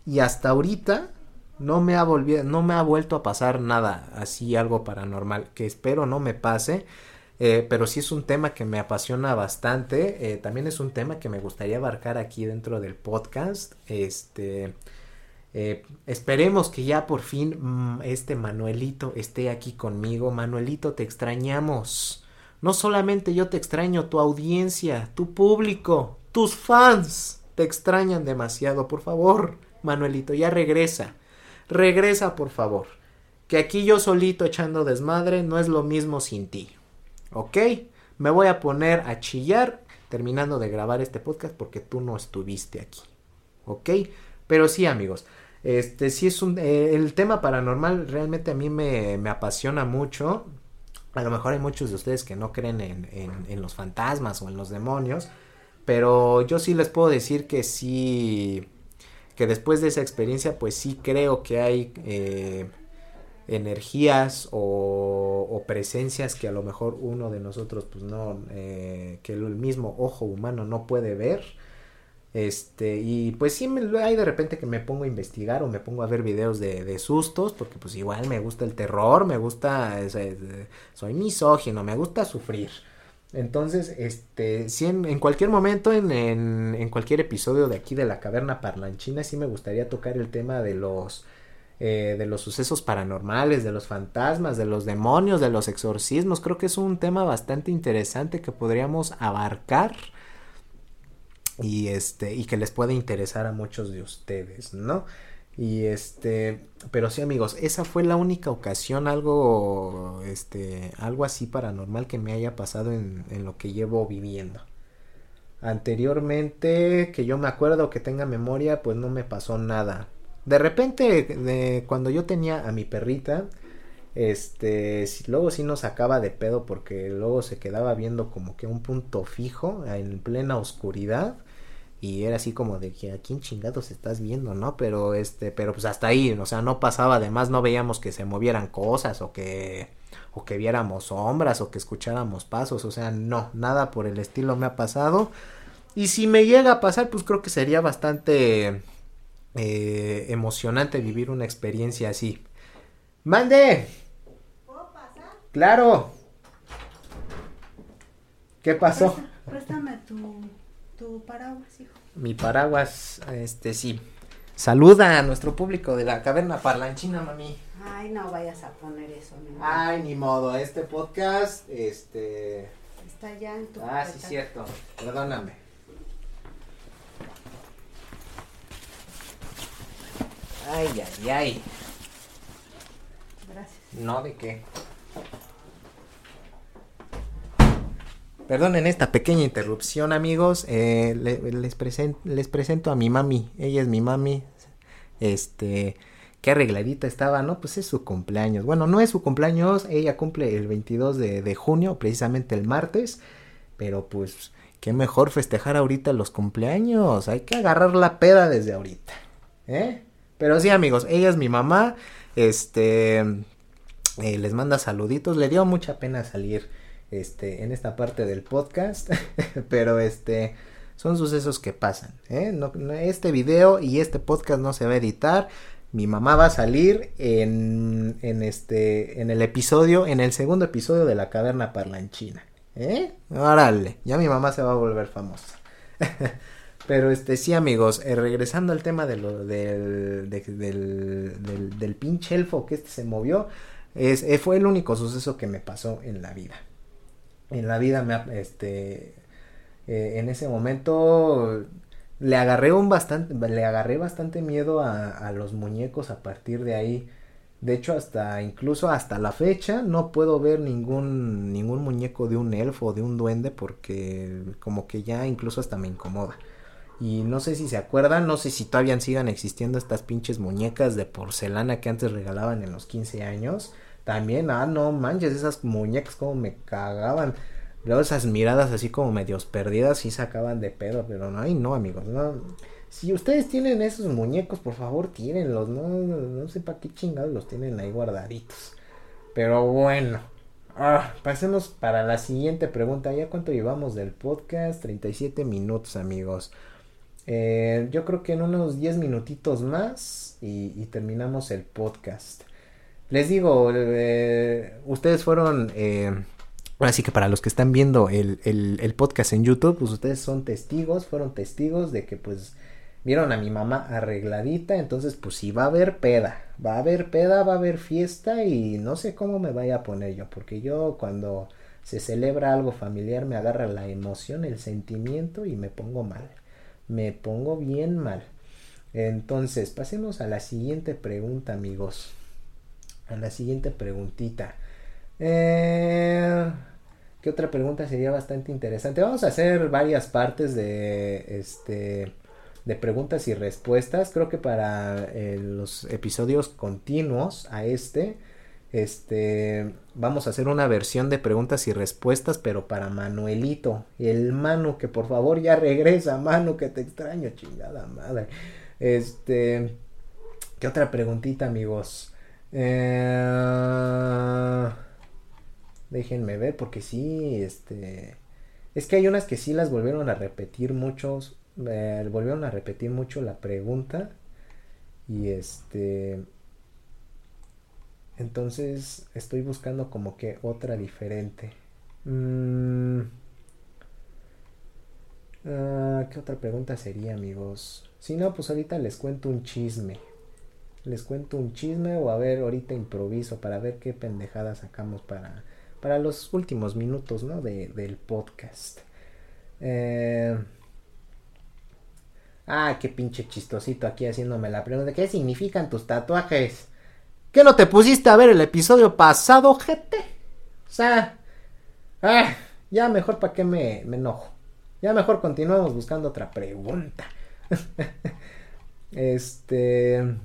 y hasta ahorita no me ha no me ha vuelto a pasar nada así algo paranormal que espero no me pase eh, pero sí es un tema que me apasiona bastante. Eh, también es un tema que me gustaría abarcar aquí dentro del podcast. Este. Eh, esperemos que ya por fin mm, este Manuelito esté aquí conmigo. Manuelito, te extrañamos. No solamente yo te extraño, tu audiencia, tu público, tus fans te extrañan demasiado. Por favor, Manuelito, ya regresa. Regresa, por favor. Que aquí yo solito echando desmadre no es lo mismo sin ti. ¿Ok? Me voy a poner a chillar terminando de grabar este podcast porque tú no estuviste aquí, ¿ok? Pero sí, amigos, este sí es un... Eh, el tema paranormal realmente a mí me, me, apasiona mucho. A lo mejor hay muchos de ustedes que no creen en, en, los fantasmas o en los demonios, pero yo sí les puedo decir que sí, que después de esa experiencia, pues sí creo que hay... Eh, energías o, presencias que a lo mejor uno de nosotros pues no eh, que el mismo ojo humano no puede ver. Este y pues sí hay de repente que me pongo a investigar o me pongo a ver videos de, sustos porque pues igual me gusta el terror me gusta soy misógino me gusta sufrir. Entonces, este, si en, en cualquier momento, en, en, en, cualquier episodio de aquí de la caverna parlanchina, sí me gustaría tocar el tema de los eh, de los sucesos paranormales, de los fantasmas, de los demonios, de los exorcismos. Creo que es un tema bastante interesante que podríamos abarcar y este y que les puede interesar a muchos de ustedes, ¿no? Y este, pero sí amigos, esa fue la única ocasión algo este algo así paranormal que me haya pasado en, en lo que llevo viviendo. Anteriormente, que yo me acuerdo que tenga memoria, pues no me pasó nada. De repente, de, cuando yo tenía a mi perrita, este, luego sí nos sacaba de pedo porque luego se quedaba viendo como que un punto fijo en plena oscuridad y era así como de que a quién chingados estás viendo, ¿no? Pero este, pero pues hasta ahí, o sea, no pasaba, además no veíamos que se movieran cosas o que o que viéramos sombras o que escucháramos pasos, o sea, no, nada por el estilo me ha pasado. Y si me llega a pasar, pues creo que sería bastante eh, emocionante vivir una experiencia así. ¡Mande! ¿Puedo pasar? ¡Claro! ¿Qué pasó? Préstame tu, tu paraguas, hijo. Mi paraguas, este sí. Saluda a nuestro público de la caverna parlanchina, mami. Ay, no vayas a poner eso. Ay, ni modo, este podcast, este... Está ya en tu... Ah, sí, cierto. Perdóname. Ay, ay, ay. Gracias. No, ¿de qué? Perdonen esta pequeña interrupción, amigos. Eh, les, les presento a mi mami. Ella es mi mami. Este, qué arregladita estaba, ¿no? Pues es su cumpleaños. Bueno, no es su cumpleaños. Ella cumple el 22 de, de junio, precisamente el martes. Pero pues, qué mejor festejar ahorita los cumpleaños. Hay que agarrar la peda desde ahorita. ¿Eh? Pero sí, amigos, ella es mi mamá. Este, eh, les manda saluditos. Le dio mucha pena salir este, en esta parte del podcast, pero este, son sucesos que pasan, ¿eh? Este video y este podcast no se va a editar, mi mamá va a salir en, en este, en el episodio, en el segundo episodio de la caverna parlanchina, ¿eh? Órale, ya mi mamá se va a volver famosa. Pero este sí amigos, eh, regresando al tema de lo, del, del, del, pinche elfo que este se movió, eh, fue el único suceso que me pasó en la vida. En la vida me este eh, en ese momento le agarré un bastante le agarré bastante miedo a, a, los muñecos a partir de ahí. De hecho hasta incluso hasta la fecha no puedo ver ningún ningún muñeco de un elfo o de un duende porque como que ya incluso hasta me incomoda y no sé si se acuerdan, no sé si todavía sigan existiendo estas pinches muñecas de porcelana que antes regalaban en los 15 años también, ah, no manches, esas muñecas como me cagaban. Luego esas miradas así como medios perdidas sí sacaban de pedo, pero no, ay no amigos, no. Si ustedes tienen esos muñecos, por favor, tírenlos, no, no, sé para qué chingados los tienen ahí guardaditos. Pero bueno, ah, pasemos para la siguiente pregunta. ¿Ya cuánto llevamos del podcast? 37 minutos, amigos. Eh, yo creo que en unos 10 minutitos más y, terminamos el podcast. Les digo, eh, ustedes fueron, eh, que para los que están viendo el, el, podcast en YouTube, pues ustedes son testigos, fueron testigos de que pues vieron a mi mamá arregladita, entonces pues si va a haber peda, va a haber peda, va a haber fiesta y no sé cómo me vaya a poner yo, porque yo cuando se celebra algo familiar me agarra la emoción, el sentimiento y me pongo mal, me pongo bien mal. Entonces, pasemos a la siguiente pregunta, amigos a la siguiente preguntita. Eh, ¿Qué otra pregunta sería bastante interesante? Vamos a hacer varias partes de este de preguntas y respuestas. Creo que para eh, los episodios continuos a este, este, vamos a hacer una versión de preguntas y respuestas, pero para Manuelito, el Manu, que por favor ya regresa, Manu, que te extraño, chingada madre. Este, ¿qué otra preguntita, amigos? Eh, déjenme ver porque sí, este... Es que hay unas que sí las volvieron a repetir muchos. Eh, volvieron a repetir mucho la pregunta. Y este... Entonces estoy buscando como que otra diferente. Mm, ah, ¿Qué otra pregunta sería, amigos? Si no, pues ahorita les cuento un chisme les cuento un chisme o a ver ahorita improviso para ver qué pendejada sacamos para, para los últimos minutos ¿no? de, del podcast. Eh... Ah, qué pinche chistosito aquí haciéndome la pregunta. ¿Qué significan tus tatuajes? ¿Qué no te pusiste a ver el episodio pasado, gente? O sea, ah, ya mejor para qué me, enojo. Ya mejor continuamos buscando otra pregunta. este...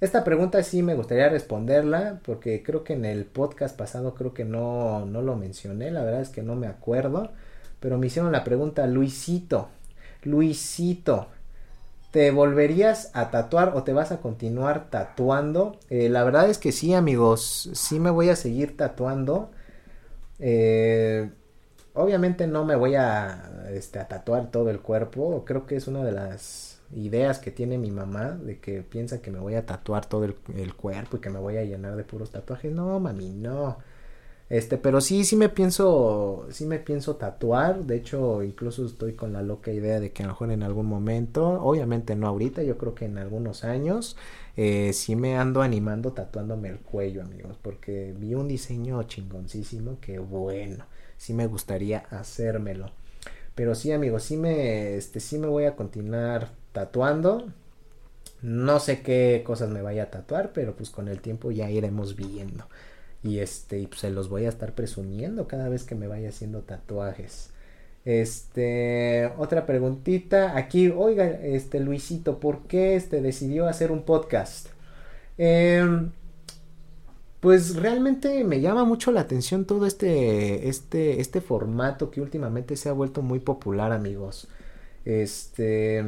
Esta pregunta sí me gustaría responderla porque creo que en el podcast pasado creo que no, no lo mencioné, la verdad es que no me acuerdo, pero me hicieron la pregunta Luisito. Luisito, ¿te volverías a tatuar o te vas a continuar tatuando? Eh, la verdad es que sí, amigos, sí me voy a seguir tatuando. Eh, obviamente no me voy a, este, tatuar todo el cuerpo. Creo que es una de las ideas que tiene mi mamá de que piensa que me voy a tatuar todo el, el cuerpo y que me voy a llenar de puros tatuajes. No, mami, no. Este, pero sí, sí me pienso, sí me pienso tatuar. De hecho, incluso estoy con la loca idea de que a lo mejor en algún momento, obviamente no ahorita, yo creo que en algunos años, eh, sí me ando animando tatuándome el cuello, amigos, porque vi un diseño chingoncísimo que bueno, sí me gustaría hacérmelo. Pero sí, amigos, sí me, este, sí me voy a continuar tatuando. No sé qué cosas me vaya a tatuar, pero pues con el tiempo ya iremos viendo. Y este, pues se los voy a estar presumiendo cada vez que me vaya haciendo tatuajes. Este, otra preguntita. Aquí, oiga, este, Luisito, ¿por qué este decidió hacer un podcast? Eh, pues realmente me llama mucho la atención todo este, este, este formato que últimamente se ha vuelto muy popular, amigos. Este,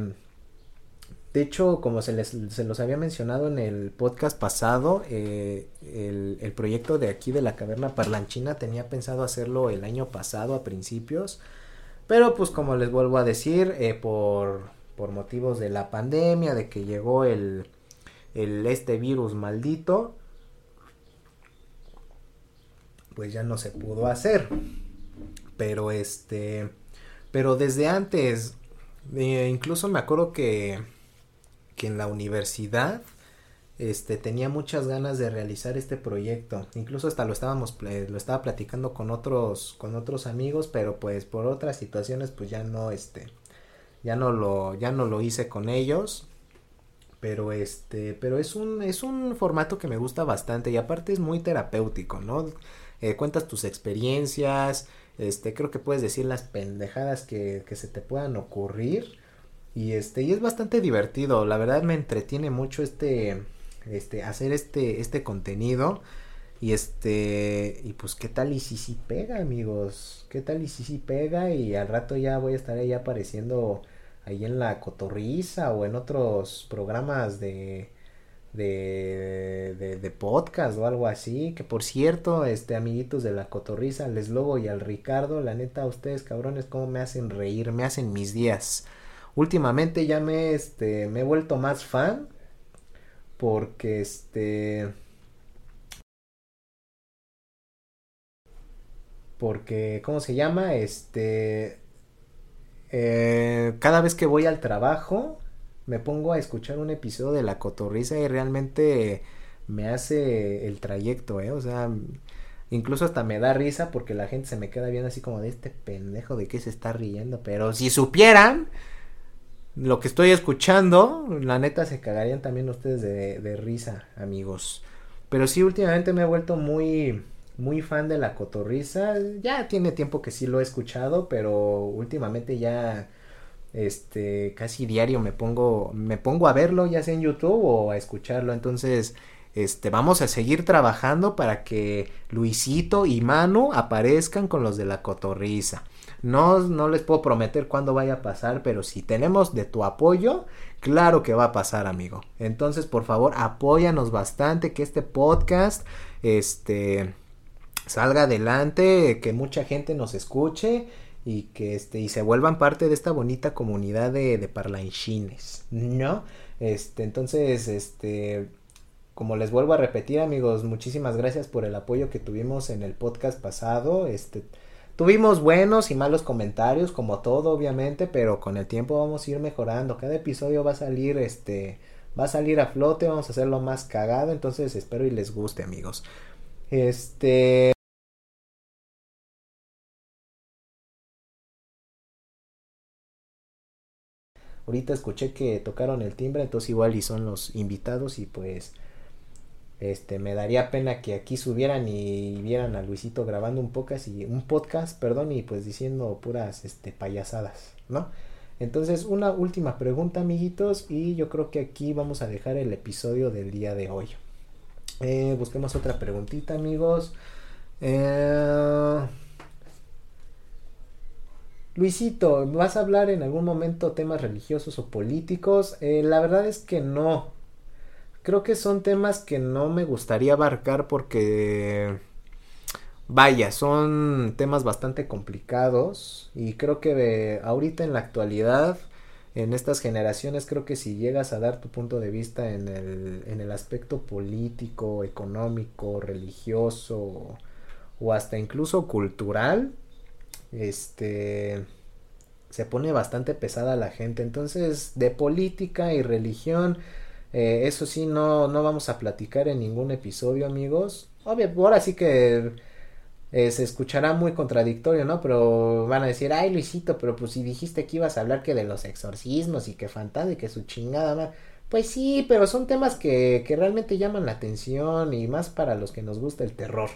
de hecho, como se, les, se los había mencionado en el podcast pasado, eh, el, el, proyecto de aquí de la caverna parlanchina tenía pensado hacerlo el año pasado a principios, pero pues como les vuelvo a decir, eh, por, por motivos de la pandemia, de que llegó el, el este virus maldito, pues ya no se pudo hacer. Pero este, pero desde antes, eh, incluso me acuerdo que que en la universidad este tenía muchas ganas de realizar este proyecto. Incluso hasta lo estábamos lo estaba platicando con otros con otros amigos pero pues por otras situaciones pues ya no este ya no lo ya no lo hice con ellos. Pero este pero es un es un formato que me gusta bastante y aparte es muy terapéutico no eh, cuentas tus experiencias este creo que puedes decir las pendejadas que, que se te puedan ocurrir y este, y es bastante divertido, la verdad me entretiene mucho este, este, hacer este, este contenido. Y este, y pues qué tal y si si pega, amigos, qué tal y si si pega y al rato ya voy a estar ahí apareciendo ahí en la cotorriza o en otros programas de, de, de, de, podcast o algo así. Que por cierto, este, amiguitos de la cotorriza, les logo y al Ricardo, la neta, ustedes cabrones, cómo me hacen reír, me hacen mis días últimamente ya me, este, me he vuelto más fan porque este porque cómo se llama este eh, cada vez que voy al trabajo me pongo a escuchar un episodio de la cotorriza y realmente me hace el trayecto eh o sea incluso hasta me da risa porque la gente se me queda bien así como de este pendejo de qué se está riendo pero si supieran lo que estoy escuchando, la neta se cagarían también ustedes de, risa, amigos. Pero sí, últimamente me he vuelto muy, muy fan de la cotorriza. Ya tiene tiempo que sí lo he escuchado, pero últimamente ya, este, casi diario me pongo, me pongo a verlo, ya sea en YouTube o a escucharlo. Entonces, este, vamos a seguir trabajando para que Luisito y Manu aparezcan con los de la cotorriza. No, no les puedo prometer cuándo vaya a pasar, pero si tenemos de tu apoyo, claro que va a pasar, amigo. Entonces, por favor, apóyanos bastante, que este podcast, este, salga adelante, que mucha gente nos escuche y que este y se vuelvan parte de esta bonita comunidad de, de parlanchines, ¿no? Este, entonces, este, como les vuelvo a repetir, amigos, muchísimas gracias por el apoyo que tuvimos en el podcast pasado. Este, Tuvimos buenos y malos comentarios, como todo, obviamente, pero con el tiempo vamos a ir mejorando. Cada episodio va a salir, este, va a salir a flote, vamos a hacerlo más cagado, entonces espero y les guste, amigos. Este. Ahorita escuché que tocaron el timbre, entonces igual y son los invitados y pues este, me daría pena que aquí subieran y vieran a Luisito grabando un podcast y un podcast, perdón, y pues diciendo puras este payasadas, ¿no? Entonces, una última pregunta, amiguitos, y yo creo que aquí vamos a dejar el episodio del día de hoy. Eh, busquemos otra preguntita, amigos. Eh... Luisito, ¿vas a hablar en algún momento temas religiosos o políticos? Eh, la verdad es que no. Creo que son temas que no me gustaría abarcar porque... Vaya, son temas bastante complicados y creo que eh, ahorita en la actualidad, en estas generaciones, creo que si llegas a dar tu punto de vista en el, en el aspecto político, económico, religioso o hasta incluso cultural, este se pone bastante pesada la gente. Entonces, de política y religión, eh, eso sí, no, no vamos a platicar en ningún episodio, amigos. Obvio, ahora sí que eh, se escuchará muy contradictorio, ¿no? Pero van a decir, ay, Luisito, pero pues si dijiste que ibas a hablar que de los exorcismos y que fantasma y que su chingada, Pues sí, pero son temas que, que realmente llaman la atención y más para los que nos gusta el terror.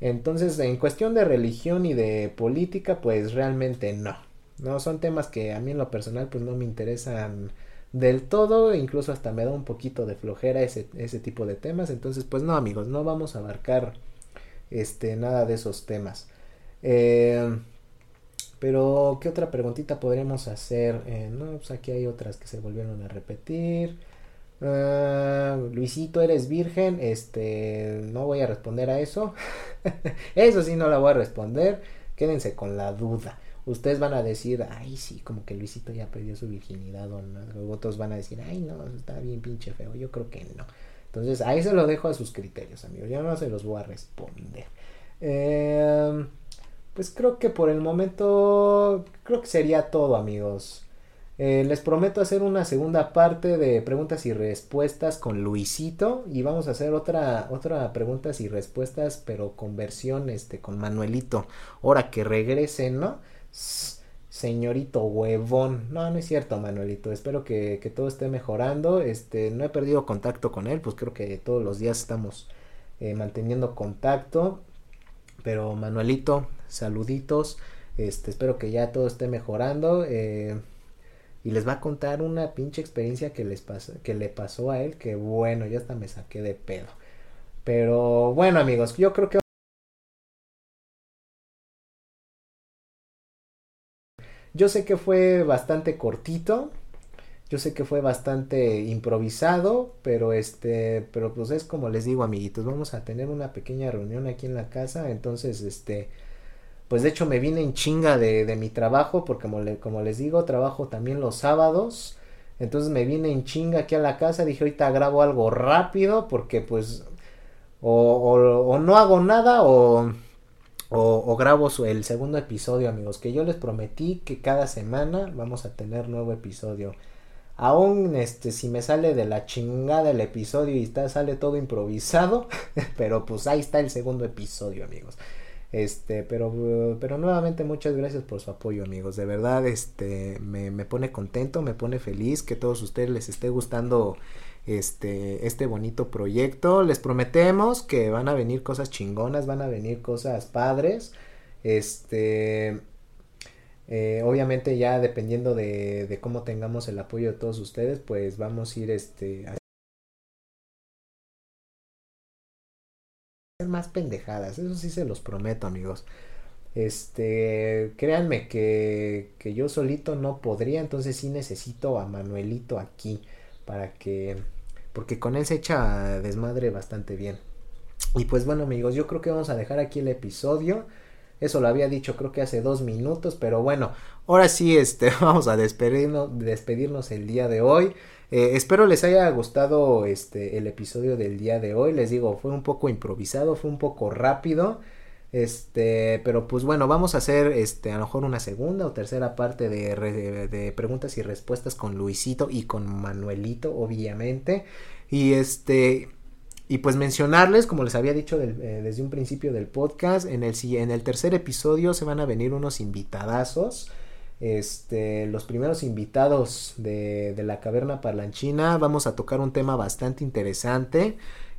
Entonces, en cuestión de religión y de política, pues realmente no. No, son temas que a mí en lo personal pues no me interesan del todo, incluso hasta me da un poquito de flojera ese, ese tipo de temas. Entonces, pues no amigos, no vamos a abarcar este nada de esos temas. Eh, pero, ¿qué otra preguntita podremos hacer? Eh, no, pues aquí hay otras que se volvieron a repetir. Ah, Luisito, eres virgen. Este, no voy a responder a eso. eso sí, no la voy a responder. Quédense con la duda. Ustedes van a decir, ay, sí, como que Luisito ya perdió su virginidad. O no. otros van a decir, ay, no, está bien pinche feo. Yo creo que no. Entonces, ahí se lo dejo a sus criterios, amigos. Yo no se los voy a responder. Eh, pues creo que por el momento, creo que sería todo, amigos. Eh, les prometo hacer una segunda parte de preguntas y respuestas con Luisito y vamos a hacer otra otra preguntas y respuestas pero con versión este con Manuelito. Ahora que regrese, ¿no? Señorito huevón. No, no es cierto, Manuelito. Espero que, que, todo esté mejorando. Este, no he perdido contacto con él, pues creo que todos los días estamos eh, manteniendo contacto. Pero Manuelito, saluditos. Este, espero que ya todo esté mejorando. Eh, y les va a contar una pinche experiencia que les pasó, que le pasó a él, que bueno, ya hasta me saqué de pedo. Pero bueno, amigos, yo creo que Yo sé que fue bastante cortito, yo sé que fue bastante improvisado, pero este, pero pues es como les digo, amiguitos, vamos a tener una pequeña reunión aquí en la casa, entonces este pues de hecho me vine en chinga de, de mi trabajo, porque como, le, como les digo, trabajo también los sábados. Entonces me vine en chinga aquí a la casa, dije ahorita grabo algo rápido, porque pues o, o, no hago nada o, o, grabo el segundo episodio, amigos, que yo les prometí que cada semana vamos a tener nuevo episodio. Aún este si me sale de la chingada el episodio y está sale todo improvisado, pero pues ahí está el segundo episodio, amigos. Este, pero, pero nuevamente muchas gracias por su apoyo, amigos. De verdad, este, me, me pone contento, me pone feliz que todos ustedes les esté gustando este, este bonito proyecto. Les prometemos que van a venir cosas chingonas, van a venir cosas padres. Este, eh, obviamente ya dependiendo de, de, cómo tengamos el apoyo de todos ustedes, pues vamos a ir este, más pendejadas, eso sí se los prometo amigos. Este, créanme que, que yo solito no podría, entonces sí necesito a Manuelito aquí para que, porque con él se echa desmadre bastante bien. Y pues bueno amigos, yo creo que vamos a dejar aquí el episodio. Eso lo había dicho creo que hace dos minutos, pero bueno, ahora sí este, vamos a despedirnos, el día de hoy. Eh, espero les haya gustado este el episodio del día de hoy. Les digo, fue un poco improvisado, fue un poco rápido. Este, pero pues bueno, vamos a hacer este a lo mejor una segunda o tercera parte de, preguntas y respuestas con Luisito y con Manuelito, obviamente. Y este, y pues mencionarles, como les había dicho eh, desde un principio del podcast, en el, en el tercer episodio se van a venir unos invitadazos este, los primeros invitados de, de la caverna parlanchina. Vamos a tocar un tema bastante interesante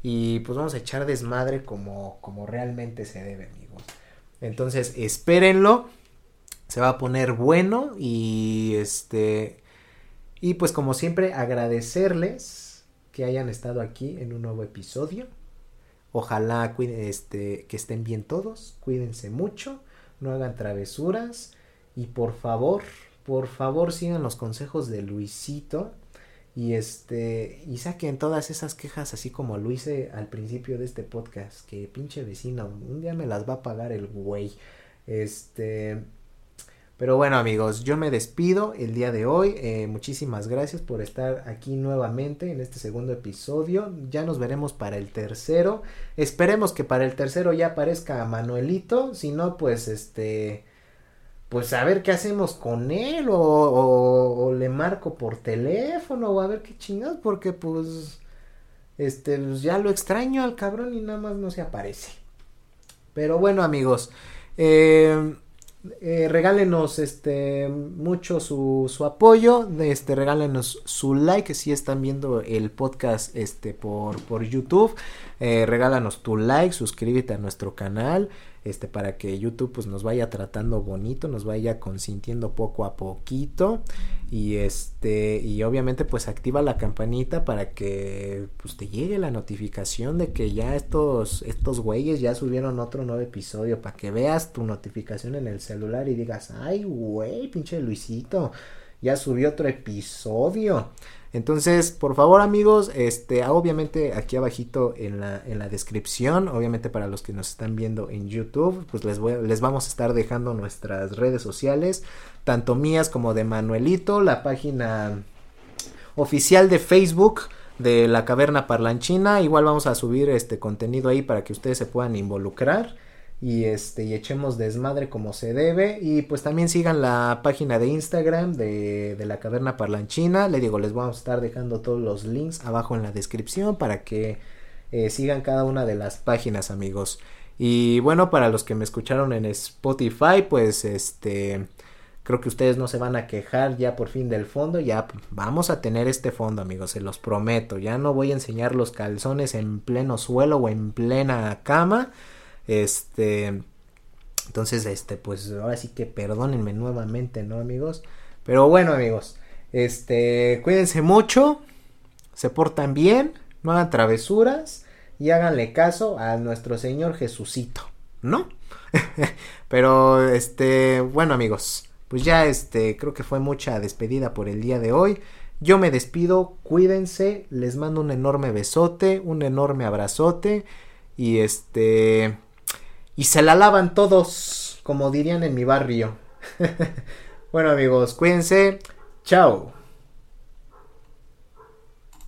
y pues vamos a echar desmadre como, como realmente se debe, amigos. Entonces, espérenlo. Se va a poner bueno y este y pues como siempre agradecerles que hayan estado aquí en un nuevo episodio. Ojalá este, que estén bien todos, cuídense mucho, no hagan travesuras Y por favor, por favor sigan los consejos de Luisito. Y este, y saquen todas esas quejas así como lo hice al principio de este podcast, que pinche vecino, un día me las va a pagar el güey. Este, pero bueno amigos, yo me despido el día de hoy. Eh, muchísimas gracias por estar aquí nuevamente en este segundo episodio. Ya nos veremos para el tercero. Esperemos que para el tercero ya aparezca Manuelito. Si no, pues este pues a ver qué hacemos con él o, le marco por teléfono o a ver qué chingados porque pues este pues ya lo extraño al cabrón y nada más no se aparece. Pero bueno amigos, eh, eh, regálenos este mucho su, su apoyo, este regálenos su like si están viendo el podcast este por, por YouTube, eh, regálanos tu like, suscríbete a nuestro canal, este para que YouTube pues nos vaya tratando bonito, nos vaya consintiendo poco a poquito y este y obviamente pues activa la campanita para que pues te llegue la notificación de que ya estos estos güeyes ya subieron otro nuevo episodio para que veas tu notificación en el celular y digas, "Ay, güey, pinche Luisito, ya subió otro episodio." Entonces, por favor amigos, este, obviamente aquí abajito en la, en la descripción, obviamente para los que nos están viendo en YouTube, pues les, voy, les vamos a estar dejando nuestras redes sociales, tanto mías como de Manuelito, la página oficial de Facebook de la caverna parlanchina, igual vamos a subir este contenido ahí para que ustedes se puedan involucrar y este y echemos desmadre como se debe. Y pues también sigan la página de Instagram de, de, la caverna parlanchina. Le digo les vamos a estar dejando todos los links abajo en la descripción para que eh, sigan cada una de las páginas amigos. Y bueno para los que me escucharon en Spotify pues este creo que ustedes no se van a quejar ya por fin del fondo. Ya vamos a tener este fondo amigos se los prometo. Ya no voy a enseñar los calzones en pleno suelo o en plena cama este. Entonces, este, pues ahora sí que perdónenme nuevamente, ¿no, amigos? Pero bueno, amigos, este, cuídense mucho, se portan bien, no hagan travesuras y háganle caso a nuestro Señor Jesucito, ¿no? Pero, este, bueno, amigos, pues ya, este, creo que fue mucha despedida por el día de hoy. Yo me despido, cuídense, les mando un enorme besote, un enorme abrazote y este y se la lavan todos, como dirían en mi barrio. bueno amigos, cuídense. Chao.